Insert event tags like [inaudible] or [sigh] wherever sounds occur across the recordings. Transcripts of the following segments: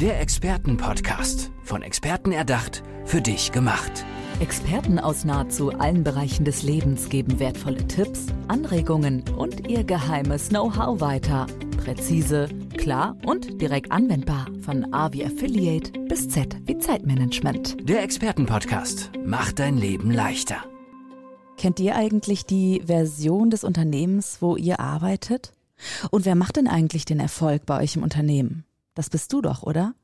Der Expertenpodcast. Von Experten erdacht, für dich gemacht. Experten aus nahezu allen Bereichen des Lebens geben wertvolle Tipps, Anregungen und ihr geheimes Know-how weiter. Präzise, klar und direkt anwendbar. Von A wie Affiliate bis Z wie Zeitmanagement. Der Expertenpodcast macht dein Leben leichter. Kennt ihr eigentlich die Version des Unternehmens, wo ihr arbeitet? Und wer macht denn eigentlich den Erfolg bei euch im Unternehmen? Das bist du doch, oder?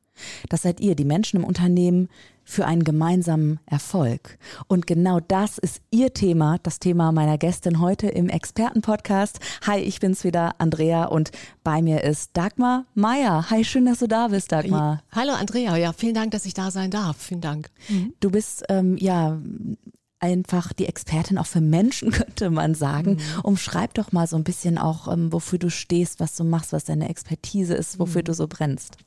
Das seid ihr, die Menschen im Unternehmen, für einen gemeinsamen Erfolg. Und genau das ist ihr Thema, das Thema meiner Gästin heute im Expertenpodcast. Hi, ich bin's wieder, Andrea, und bei mir ist Dagmar Meier. Hi, schön, dass du da bist, Dagmar. Hallo, Andrea. Ja, vielen Dank, dass ich da sein darf. Vielen Dank. Du bist, ähm, ja, einfach die Expertin auch für Menschen, [laughs] könnte man sagen. Mhm. Umschreib doch mal so ein bisschen auch, ähm, wofür du stehst, was du machst, was deine Expertise ist, wofür mhm. du so brennst.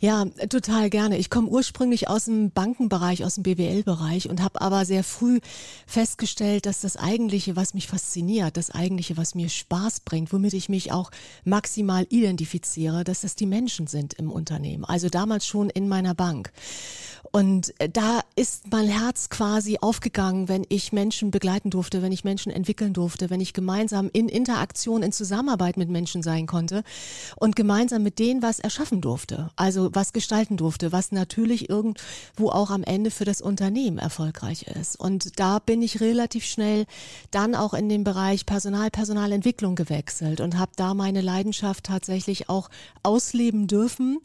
Ja, total gerne. Ich komme ursprünglich aus dem Bankenbereich, aus dem BWL-Bereich und habe aber sehr früh festgestellt, dass das Eigentliche, was mich fasziniert, das Eigentliche, was mir Spaß bringt, womit ich mich auch maximal identifiziere, dass das die Menschen sind im Unternehmen. Also damals schon in meiner Bank. Und äh, da ist mein Herz quasi aufgegangen, wenn ich Menschen begleiten durfte, wenn ich Menschen entwickeln durfte, wenn ich gemeinsam in Interaktion, in Zusammenarbeit mit Menschen sein konnte und gemeinsam mit denen was erschaffen durfte. Also was gestalten durfte, was natürlich irgendwo auch am Ende für das Unternehmen erfolgreich ist. Und da bin ich relativ schnell dann auch in den Bereich Personal, Personalentwicklung gewechselt und habe da meine Leidenschaft tatsächlich auch ausleben dürfen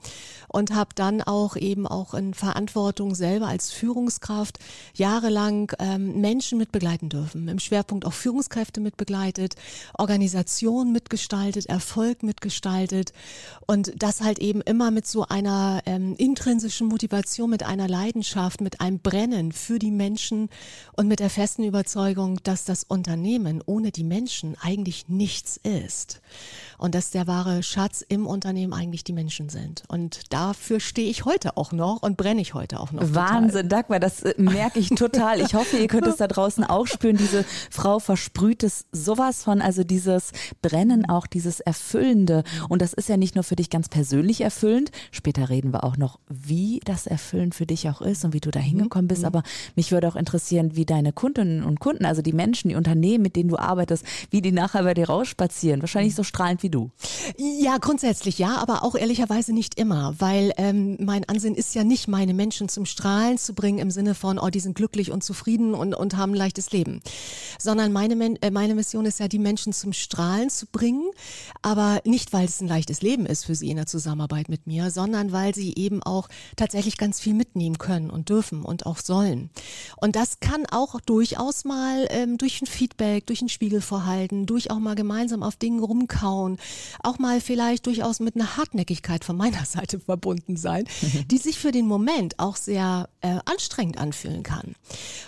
und habe dann auch eben auch in Verantwortung selber als Führungskraft jahrelang ähm, Menschen mit begleiten dürfen. Im Schwerpunkt auch Führungskräfte mit begleitet, Organisation mitgestaltet, Erfolg mitgestaltet und das halt eben immer mit so einer ähm, intrinsischen Motivation, mit einer Leidenschaft, mit einem Brennen für die Menschen und mit der festen Überzeugung, dass das Unternehmen ohne die Menschen eigentlich nichts ist und dass der wahre Schatz im Unternehmen eigentlich die Menschen sind. Und dafür stehe ich heute auch noch und brenne ich heute auch noch. Wahnsinn. Dagmar, das äh, merke ich total. Ich hoffe, ihr könnt es da draußen auch spüren. Diese Frau versprüht es sowas von, also dieses Brennen, auch dieses Erfüllende. Und das ist ja nicht nur für dich ganz persönlich erfüllend. Später reden wir auch noch, wie das Erfüllend für dich auch ist und wie du da hingekommen bist. Mhm. Aber mich würde auch interessieren, wie deine Kundinnen und Kunden, also die Menschen, die Unternehmen, mit denen du arbeitest, wie die nachher bei dir rausspazieren. Wahrscheinlich so strahlend wie du. Ja, grundsätzlich ja, aber auch ehrlicherweise nicht immer, weil ähm, mein Ansinn ist ja nicht, meine Menschen zum Strahlen zu bringen im Sinne von, oh, die sind glücklich und zufrieden und, und haben ein leichtes Leben, sondern meine, äh, meine Mission ist ja, die Menschen zum Strahlen zu bringen, aber nicht, weil es ein leichtes Leben ist für sie in der Zusammenarbeit mit mir, sondern weil sie eben auch tatsächlich ganz viel mitnehmen können und dürfen und auch sollen. Und das kann auch durchaus mal ähm, durch ein Feedback, durch ein Spiegelvorhalten, durch auch mal gemeinsam auf Dingen rumkauen, auch mal vielleicht durchaus mit einer Hartnäckigkeit von meiner [laughs] Seite verbunden sein, die sich für den Moment auch sehr äh, anstrengend anfühlen kann.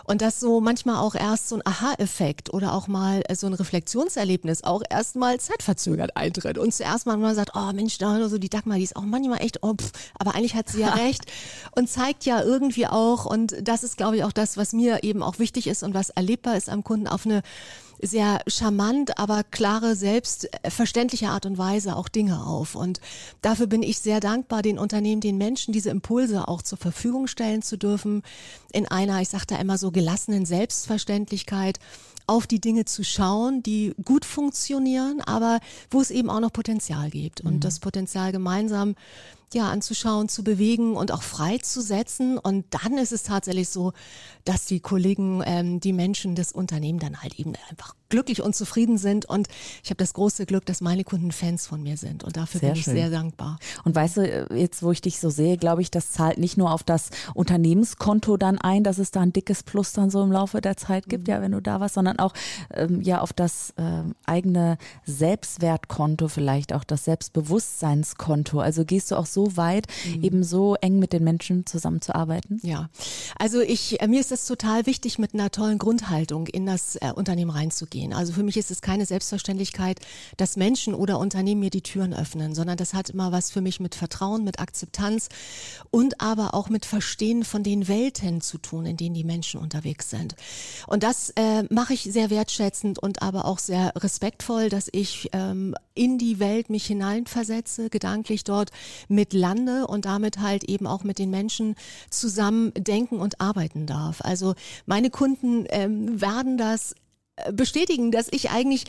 Und das so manchmal auch erst so ein Aha-Effekt oder auch mal äh, so ein Reflexionserlebnis auch erst mal zeitverzögert eintritt und zuerst mal man sagt, oh Mensch, da so die Dagmar, die ist auch manchmal echt, oh, pff, aber eigentlich hat sie ja [laughs] recht und zeigt ja irgendwie auch und das ist glaube ich auch das, was mir eben auch wichtig ist und was erlebbar ist am Kunden auf eine sehr charmant, aber klare, selbstverständliche Art und Weise auch Dinge auf. Und dafür bin ich sehr dankbar, den Unternehmen, den Menschen diese Impulse auch zur Verfügung stellen zu dürfen, in einer, ich sage da immer so, gelassenen Selbstverständlichkeit auf die Dinge zu schauen, die gut funktionieren, aber wo es eben auch noch Potenzial gibt und mhm. das Potenzial gemeinsam ja anzuschauen, zu bewegen und auch freizusetzen. Und dann ist es tatsächlich so, dass die Kollegen, ähm, die Menschen, das Unternehmen dann halt eben einfach glücklich und zufrieden sind. Und ich habe das große Glück, dass meine Kunden Fans von mir sind. Und dafür sehr bin ich schön. sehr dankbar. Und weißt du, jetzt wo ich dich so sehe, glaube ich, das zahlt nicht nur auf das Unternehmenskonto dann ein, dass es da ein dickes Plus dann so im Laufe der Zeit gibt, mhm. ja, wenn du da warst, sondern auch ähm, ja auf das ähm, eigene Selbstwertkonto, vielleicht auch das Selbstbewusstseinskonto. Also gehst du auch so weit, mhm. eben so eng mit den Menschen zusammenzuarbeiten? Ja, also ich, äh, mir ist es total wichtig, mit einer tollen Grundhaltung in das äh, Unternehmen reinzugehen gehen. Also für mich ist es keine Selbstverständlichkeit, dass Menschen oder Unternehmen mir die Türen öffnen, sondern das hat immer was für mich mit Vertrauen, mit Akzeptanz und aber auch mit Verstehen von den Welten zu tun, in denen die Menschen unterwegs sind. Und das äh, mache ich sehr wertschätzend und aber auch sehr respektvoll, dass ich ähm, in die Welt mich hineinversetze, gedanklich dort mit lande und damit halt eben auch mit den Menschen zusammen denken und arbeiten darf. Also meine Kunden ähm, werden das bestätigen, dass ich eigentlich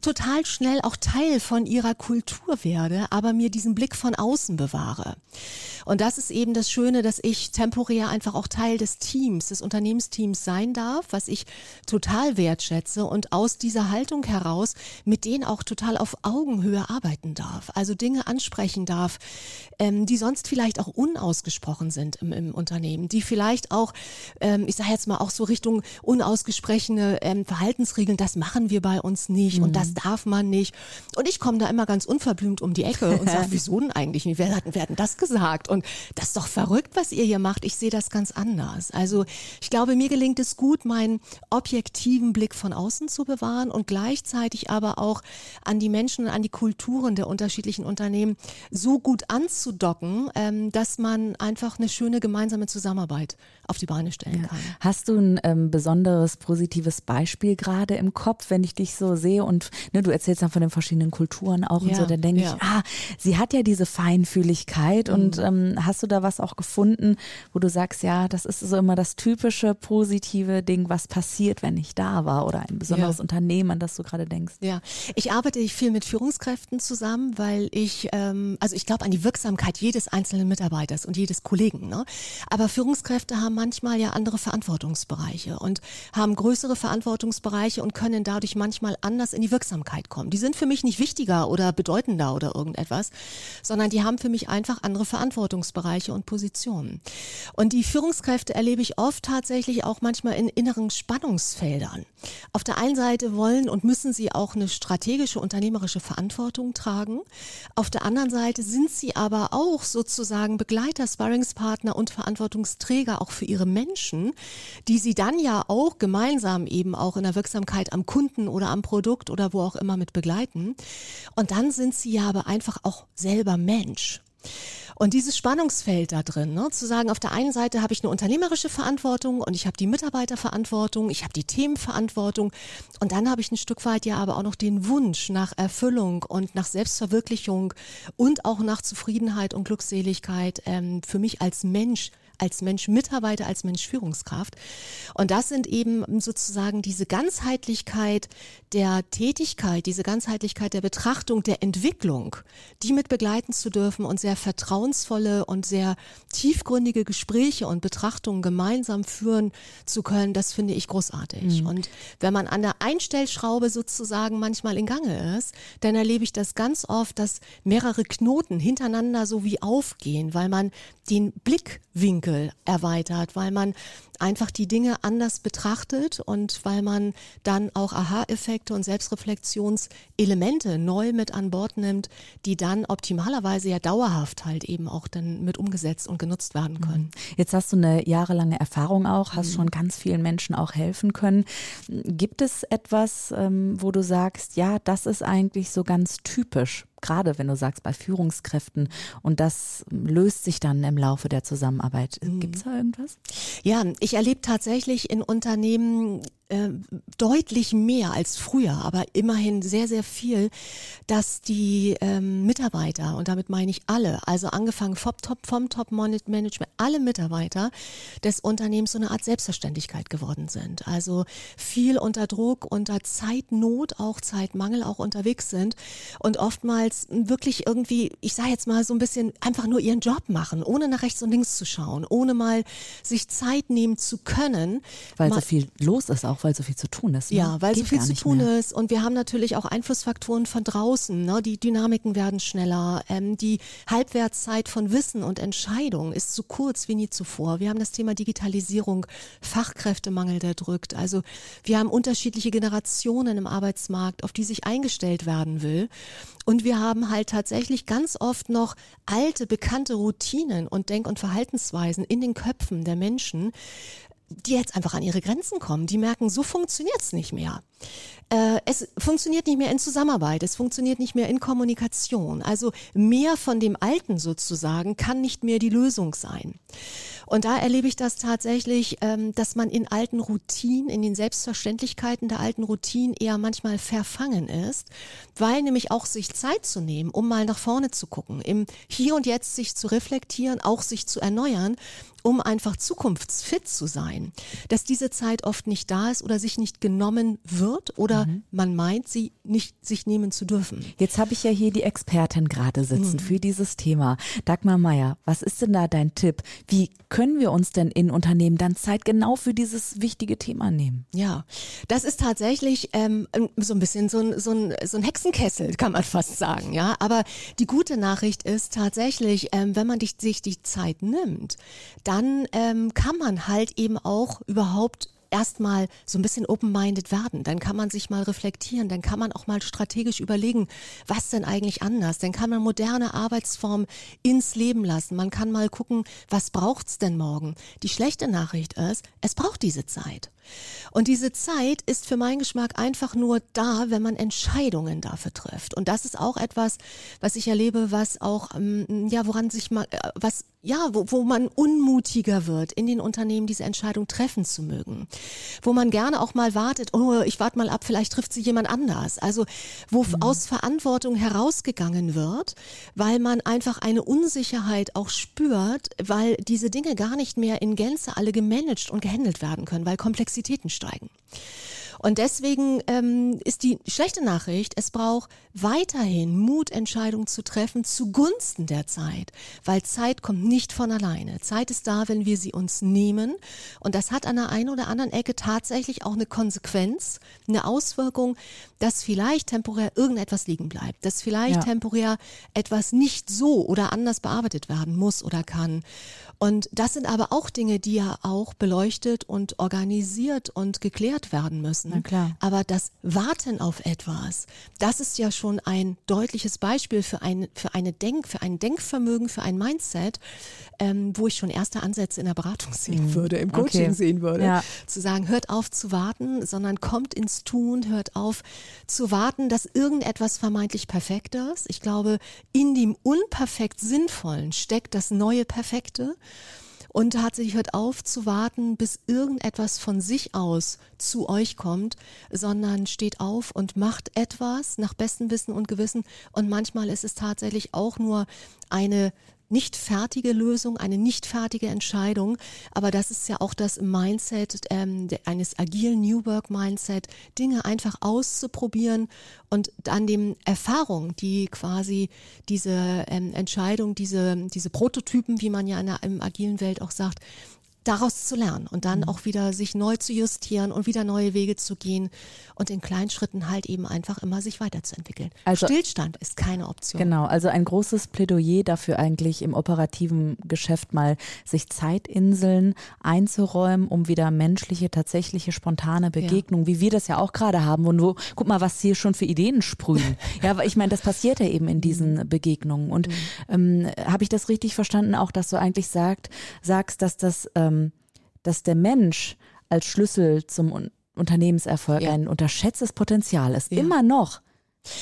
total schnell auch Teil von ihrer Kultur werde, aber mir diesen Blick von außen bewahre. Und das ist eben das Schöne, dass ich temporär einfach auch Teil des Teams, des Unternehmensteams sein darf, was ich total wertschätze und aus dieser Haltung heraus mit denen auch total auf Augenhöhe arbeiten darf. Also Dinge ansprechen darf, ähm, die sonst vielleicht auch unausgesprochen sind im, im Unternehmen, die vielleicht auch, ähm, ich sage jetzt mal auch so Richtung unausgesprochene ähm, Verhaltens Verhaltensregeln, das machen wir bei uns nicht mhm. und das mhm. darf man nicht. Und ich komme da immer ganz unverblümt um die Ecke und sage, [laughs] wieso denn eigentlich nicht? Wer hat, wer hat denn das gesagt? Und das ist doch verrückt, was ihr hier macht. Ich sehe das ganz anders. Also ich glaube, mir gelingt es gut, meinen objektiven Blick von außen zu bewahren und gleichzeitig aber auch an die Menschen und an die Kulturen der unterschiedlichen Unternehmen so gut anzudocken, ähm, dass man einfach eine schöne gemeinsame Zusammenarbeit auf die Beine stellen kann. Hast du ein ähm, besonderes positives Beispiel gerade? Gerade im Kopf, wenn ich dich so sehe und ne, du erzählst dann von den verschiedenen Kulturen auch ja, und so, dann denke ja. ich, ah, sie hat ja diese Feinfühligkeit mhm. und ähm, hast du da was auch gefunden, wo du sagst, ja, das ist so immer das typische positive Ding, was passiert, wenn ich da war oder ein besonderes ja. Unternehmen, an das du gerade denkst. Ja, ich arbeite viel mit Führungskräften zusammen, weil ich, ähm, also ich glaube an die Wirksamkeit jedes einzelnen Mitarbeiters und jedes Kollegen. Ne? Aber Führungskräfte haben manchmal ja andere Verantwortungsbereiche und haben größere Verantwortungsbereiche Bereiche und können dadurch manchmal anders in die Wirksamkeit kommen. Die sind für mich nicht wichtiger oder bedeutender oder irgendetwas, sondern die haben für mich einfach andere Verantwortungsbereiche und Positionen. Und die Führungskräfte erlebe ich oft tatsächlich auch manchmal in inneren Spannungsfeldern. Auf der einen Seite wollen und müssen sie auch eine strategische unternehmerische Verantwortung tragen. Auf der anderen Seite sind sie aber auch sozusagen Begleiter, Sparringspartner und Verantwortungsträger auch für ihre Menschen, die sie dann ja auch gemeinsam eben auch in der Wirksamkeit am Kunden oder am Produkt oder wo auch immer mit begleiten. Und dann sind sie ja aber einfach auch selber Mensch. Und dieses Spannungsfeld da drin, ne, zu sagen, auf der einen Seite habe ich eine unternehmerische Verantwortung und ich habe die Mitarbeiterverantwortung, ich habe die Themenverantwortung und dann habe ich ein Stück weit ja aber auch noch den Wunsch nach Erfüllung und nach Selbstverwirklichung und auch nach Zufriedenheit und Glückseligkeit ähm, für mich als Mensch als Mensch Mitarbeiter, als Mensch Führungskraft. Und das sind eben sozusagen diese Ganzheitlichkeit der Tätigkeit, diese Ganzheitlichkeit der Betrachtung, der Entwicklung, die mit begleiten zu dürfen und sehr vertrauensvolle und sehr tiefgründige Gespräche und Betrachtungen gemeinsam führen zu können, das finde ich großartig. Mhm. Und wenn man an der Einstellschraube sozusagen manchmal in Gange ist, dann erlebe ich das ganz oft, dass mehrere Knoten hintereinander so wie aufgehen, weil man den Blickwinkel erweitert, weil man einfach die Dinge anders betrachtet und weil man dann auch Aha-Effekte und Selbstreflexionselemente neu mit an Bord nimmt, die dann optimalerweise ja dauerhaft halt eben auch dann mit umgesetzt und genutzt werden können. Jetzt hast du eine jahrelange Erfahrung auch, hast mhm. schon ganz vielen Menschen auch helfen können. Gibt es etwas, ähm, wo du sagst, ja, das ist eigentlich so ganz typisch gerade wenn du sagst bei Führungskräften und das löst sich dann im Laufe der Zusammenarbeit. Mhm. Gibt es da irgendwas? Ja, ich erlebe tatsächlich in Unternehmen äh, deutlich mehr als früher, aber immerhin sehr, sehr viel, dass die ähm, Mitarbeiter, und damit meine ich alle, also angefangen vom Top, vom Top Management, alle Mitarbeiter des Unternehmens so eine Art Selbstverständlichkeit geworden sind. Also viel unter Druck, unter Zeitnot, auch Zeitmangel auch unterwegs sind und oftmals wirklich irgendwie, ich sage jetzt mal so ein bisschen einfach nur ihren Job machen, ohne nach rechts und links zu schauen, ohne mal sich Zeit nehmen zu können. Weil so viel los ist auch auch weil so viel zu tun ist. Ne? Ja, weil Geht so viel zu tun mehr. ist. Und wir haben natürlich auch Einflussfaktoren von draußen. Ne? Die Dynamiken werden schneller. Ähm, die Halbwertszeit von Wissen und Entscheidung ist so kurz wie nie zuvor. Wir haben das Thema Digitalisierung, Fachkräftemangel, der drückt. Also wir haben unterschiedliche Generationen im Arbeitsmarkt, auf die sich eingestellt werden will. Und wir haben halt tatsächlich ganz oft noch alte, bekannte Routinen und Denk- und Verhaltensweisen in den Köpfen der Menschen, die jetzt einfach an ihre Grenzen kommen. Die merken, so funktioniert's nicht mehr. Äh, es funktioniert nicht mehr in Zusammenarbeit, es funktioniert nicht mehr in Kommunikation. Also mehr von dem Alten sozusagen kann nicht mehr die Lösung sein. Und da erlebe ich das tatsächlich, ähm, dass man in alten Routinen, in den Selbstverständlichkeiten der alten Routinen eher manchmal verfangen ist, weil nämlich auch sich Zeit zu nehmen, um mal nach vorne zu gucken, im Hier und Jetzt sich zu reflektieren, auch sich zu erneuern, um einfach zukunftsfit zu sein, dass diese Zeit oft nicht da ist oder sich nicht genommen wird oder mhm. man meint, sie nicht sich nehmen zu dürfen. Jetzt habe ich ja hier die Expertin gerade sitzen mhm. für dieses Thema. Dagmar Meier, was ist denn da dein Tipp? Wie können wir uns denn in Unternehmen dann Zeit genau für dieses wichtige Thema nehmen? Ja, das ist tatsächlich ähm, so ein bisschen so ein, so, ein, so ein Hexenkessel, kann man fast sagen. Ja, aber die gute Nachricht ist tatsächlich, ähm, wenn man sich die Zeit nimmt, dann ähm, kann man halt eben auch überhaupt erstmal so ein bisschen open-minded werden. Dann kann man sich mal reflektieren, dann kann man auch mal strategisch überlegen, was denn eigentlich anders. Dann kann man moderne Arbeitsformen ins Leben lassen. Man kann mal gucken, was braucht's denn morgen. Die schlechte Nachricht ist, es braucht diese Zeit. Und diese Zeit ist für meinen Geschmack einfach nur da, wenn man Entscheidungen dafür trifft. Und das ist auch etwas, was ich erlebe, was auch, ähm, ja, woran sich mal, äh, was, ja, wo, wo man unmutiger wird, in den Unternehmen diese Entscheidung treffen zu mögen. Wo man gerne auch mal wartet, oh, ich warte mal ab, vielleicht trifft sie jemand anders. Also, wo mhm. aus Verantwortung herausgegangen wird, weil man einfach eine Unsicherheit auch spürt, weil diese Dinge gar nicht mehr in Gänze alle gemanagt und gehandelt werden können, weil Komplexitäten steigen. Und deswegen ähm, ist die schlechte Nachricht, es braucht weiterhin Mut, Entscheidungen zu treffen zugunsten der Zeit, weil Zeit kommt nicht von alleine. Zeit ist da, wenn wir sie uns nehmen. Und das hat an der einen oder anderen Ecke tatsächlich auch eine Konsequenz, eine Auswirkung, dass vielleicht temporär irgendetwas liegen bleibt, dass vielleicht ja. temporär etwas nicht so oder anders bearbeitet werden muss oder kann. Und das sind aber auch Dinge, die ja auch beleuchtet und organisiert und geklärt werden müssen. Na klar. Aber das Warten auf etwas, das ist ja schon ein deutliches Beispiel für ein, für eine Denk, für ein Denkvermögen, für ein Mindset, ähm, wo ich schon erste Ansätze in der Beratung sehen mhm. würde, im Coaching okay. sehen würde. Ja. Zu sagen, hört auf zu warten, sondern kommt ins Tun, hört auf zu warten, dass irgendetwas vermeintlich perfekt ist. Ich glaube, in dem unperfekt Sinnvollen steckt das neue Perfekte und tatsächlich hört auf zu warten, bis irgendetwas von sich aus zu euch kommt, sondern steht auf und macht etwas nach bestem Wissen und Gewissen. Und manchmal ist es tatsächlich auch nur eine nicht fertige Lösung, eine nicht fertige Entscheidung. Aber das ist ja auch das Mindset ähm, eines agilen New Work Mindset, Dinge einfach auszuprobieren und an dem Erfahrung, die quasi diese ähm, Entscheidung, diese, diese Prototypen, wie man ja in der im agilen Welt auch sagt, daraus zu lernen und dann mhm. auch wieder sich neu zu justieren und wieder neue Wege zu gehen und in kleinen Schritten halt eben einfach immer sich weiterzuentwickeln. Also, Stillstand ist keine Option. Genau, also ein großes Plädoyer dafür eigentlich im operativen Geschäft mal sich Zeitinseln einzuräumen, um wieder menschliche, tatsächliche, spontane Begegnungen, ja. wie wir das ja auch gerade haben und wo, guck mal, was hier schon für Ideen sprühen. [laughs] ja, aber ich meine, das passiert ja eben in diesen mhm. Begegnungen und mhm. ähm, habe ich das richtig verstanden auch, dass du eigentlich sagt, sagst, dass das ähm, dass der Mensch als Schlüssel zum Unternehmenserfolg ja. ein unterschätztes Potenzial ist. Ja. Immer noch.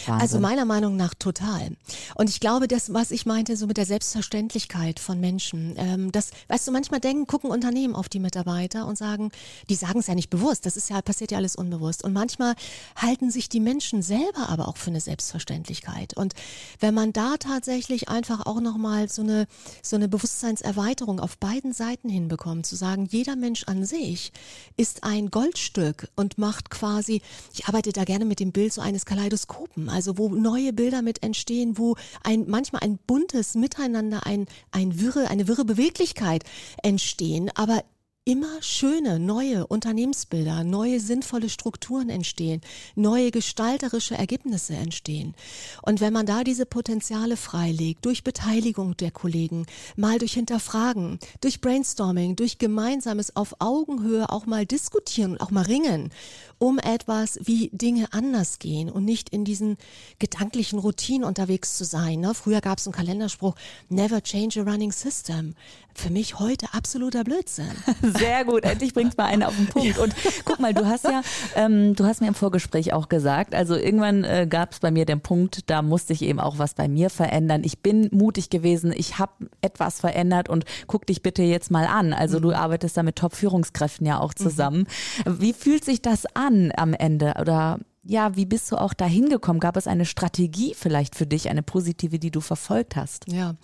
Wahnsinn. Also meiner Meinung nach total. Und ich glaube, das, was ich meinte, so mit der Selbstverständlichkeit von Menschen, ähm, das, weißt du, manchmal denken, gucken Unternehmen auf die Mitarbeiter und sagen, die sagen es ja nicht bewusst, das ist ja, passiert ja alles unbewusst. Und manchmal halten sich die Menschen selber aber auch für eine Selbstverständlichkeit. Und wenn man da tatsächlich einfach auch nochmal so eine, so eine Bewusstseinserweiterung auf beiden Seiten hinbekommt, zu sagen, jeder Mensch an sich ist ein Goldstück und macht quasi, ich arbeite da gerne mit dem Bild so eines Kaleidoskops Gruppen, also wo neue Bilder mit entstehen, wo ein manchmal ein buntes Miteinander, ein, ein wirre, eine wirre Beweglichkeit entstehen, aber immer schöne neue Unternehmensbilder, neue sinnvolle Strukturen entstehen, neue gestalterische Ergebnisse entstehen. Und wenn man da diese Potenziale freilegt, durch Beteiligung der Kollegen, mal durch Hinterfragen, durch Brainstorming, durch gemeinsames auf Augenhöhe auch mal diskutieren und auch mal ringen, um etwas wie Dinge anders gehen und nicht in diesen gedanklichen Routinen unterwegs zu sein. Ne? Früher gab es einen Kalenderspruch, never change a running system. Für mich heute absoluter Blödsinn. [laughs] Sehr gut, endlich bringst mal einen auf den Punkt. Und guck mal, du hast ja, ähm, du hast mir im Vorgespräch auch gesagt, also irgendwann äh, gab es bei mir den Punkt, da musste ich eben auch was bei mir verändern. Ich bin mutig gewesen, ich habe etwas verändert und guck dich bitte jetzt mal an. Also mhm. du arbeitest da mit Top-Führungskräften ja auch zusammen. Mhm. Wie fühlt sich das an am Ende? Oder ja, wie bist du auch dahin gekommen? Gab es eine Strategie vielleicht für dich, eine positive, die du verfolgt hast? Ja,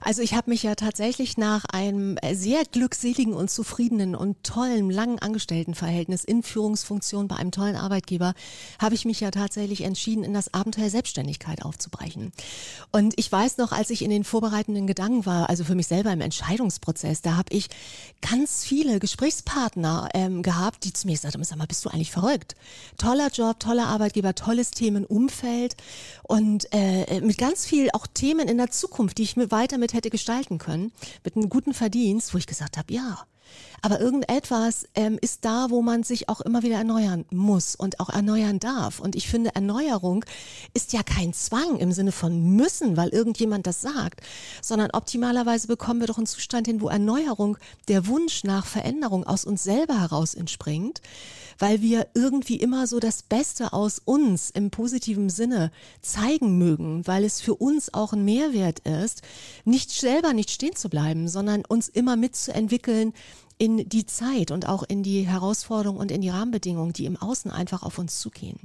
also ich habe mich ja tatsächlich nach einem sehr glückseligen und zufriedenen und tollen, langen Angestelltenverhältnis in Führungsfunktion bei einem tollen Arbeitgeber, habe ich mich ja tatsächlich entschieden, in das Abenteuer Selbstständigkeit aufzubrechen. Und ich weiß noch, als ich in den vorbereitenden Gedanken war, also für mich selber im Entscheidungsprozess, da habe ich ganz viele Gesprächspartner ähm, gehabt, die zu mir gesagt haben, sag mal, bist du eigentlich verrückt? Toller Job, toller Arbeitgeber, tolles Themenumfeld und äh, mit ganz viel auch Themen in der Zukunft, die ich mir weiter mit hätte gestalten können, mit einem guten Verdienst, wo ich gesagt habe, ja, aber irgendetwas ähm, ist da, wo man sich auch immer wieder erneuern muss und auch erneuern darf. Und ich finde, Erneuerung ist ja kein Zwang im Sinne von müssen, weil irgendjemand das sagt, sondern optimalerweise bekommen wir doch einen Zustand hin, wo Erneuerung, der Wunsch nach Veränderung aus uns selber heraus entspringt, weil wir irgendwie immer so das Beste aus uns im positiven Sinne zeigen mögen, weil es für uns auch ein Mehrwert ist, nicht selber nicht stehen zu bleiben, sondern uns immer mitzuentwickeln, in die Zeit und auch in die Herausforderungen und in die Rahmenbedingungen, die im Außen einfach auf uns zugehen.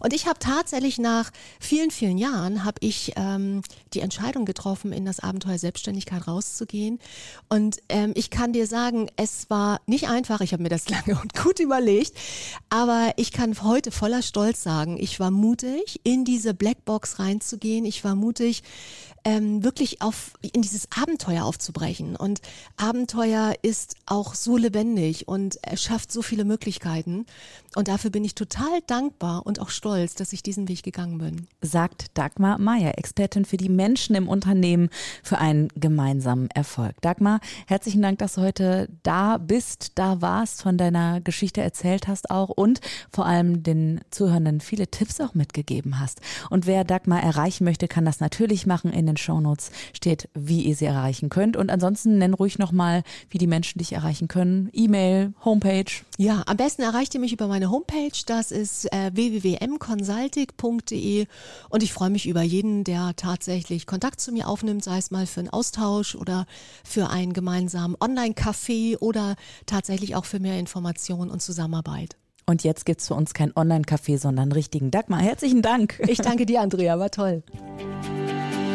Und ich habe tatsächlich nach vielen, vielen Jahren habe ich ähm, die Entscheidung getroffen, in das Abenteuer Selbstständigkeit rauszugehen. Und ähm, ich kann dir sagen, es war nicht einfach. Ich habe mir das [laughs] lange und gut überlegt, aber ich kann heute voller Stolz sagen, ich war mutig, in diese Blackbox reinzugehen. Ich war mutig, ähm, wirklich auf in dieses Abenteuer aufzubrechen. Und Abenteuer ist auch so lebendig und schafft so viele Möglichkeiten. Und dafür bin ich total dankbar und auch stolz, dass ich diesen Weg gegangen bin. Sagt Dagmar Meyer, Expertin für die Menschen im Unternehmen für einen gemeinsamen Erfolg. Dagmar, herzlichen Dank, dass du heute da bist, da warst, von deiner Geschichte erzählt hast auch und vor allem den Zuhörenden viele Tipps auch mitgegeben hast. Und wer Dagmar erreichen möchte, kann das natürlich machen. In den Shownotes steht, wie ihr sie erreichen könnt. Und ansonsten nenn ruhig nochmal, wie die Menschen dich erreichen können. E-Mail, Homepage. Ja, am besten erreicht ihr mich über meine Homepage. Das ist äh, www.mconsulting.de und ich freue mich über jeden, der tatsächlich Kontakt zu mir aufnimmt, sei es mal für einen Austausch oder für einen gemeinsamen Online-Café oder tatsächlich auch für mehr Informationen und Zusammenarbeit. Und jetzt gibt es für uns kein Online-Café, sondern richtigen Dagmar. Herzlichen Dank. Ich danke dir, Andrea, war toll.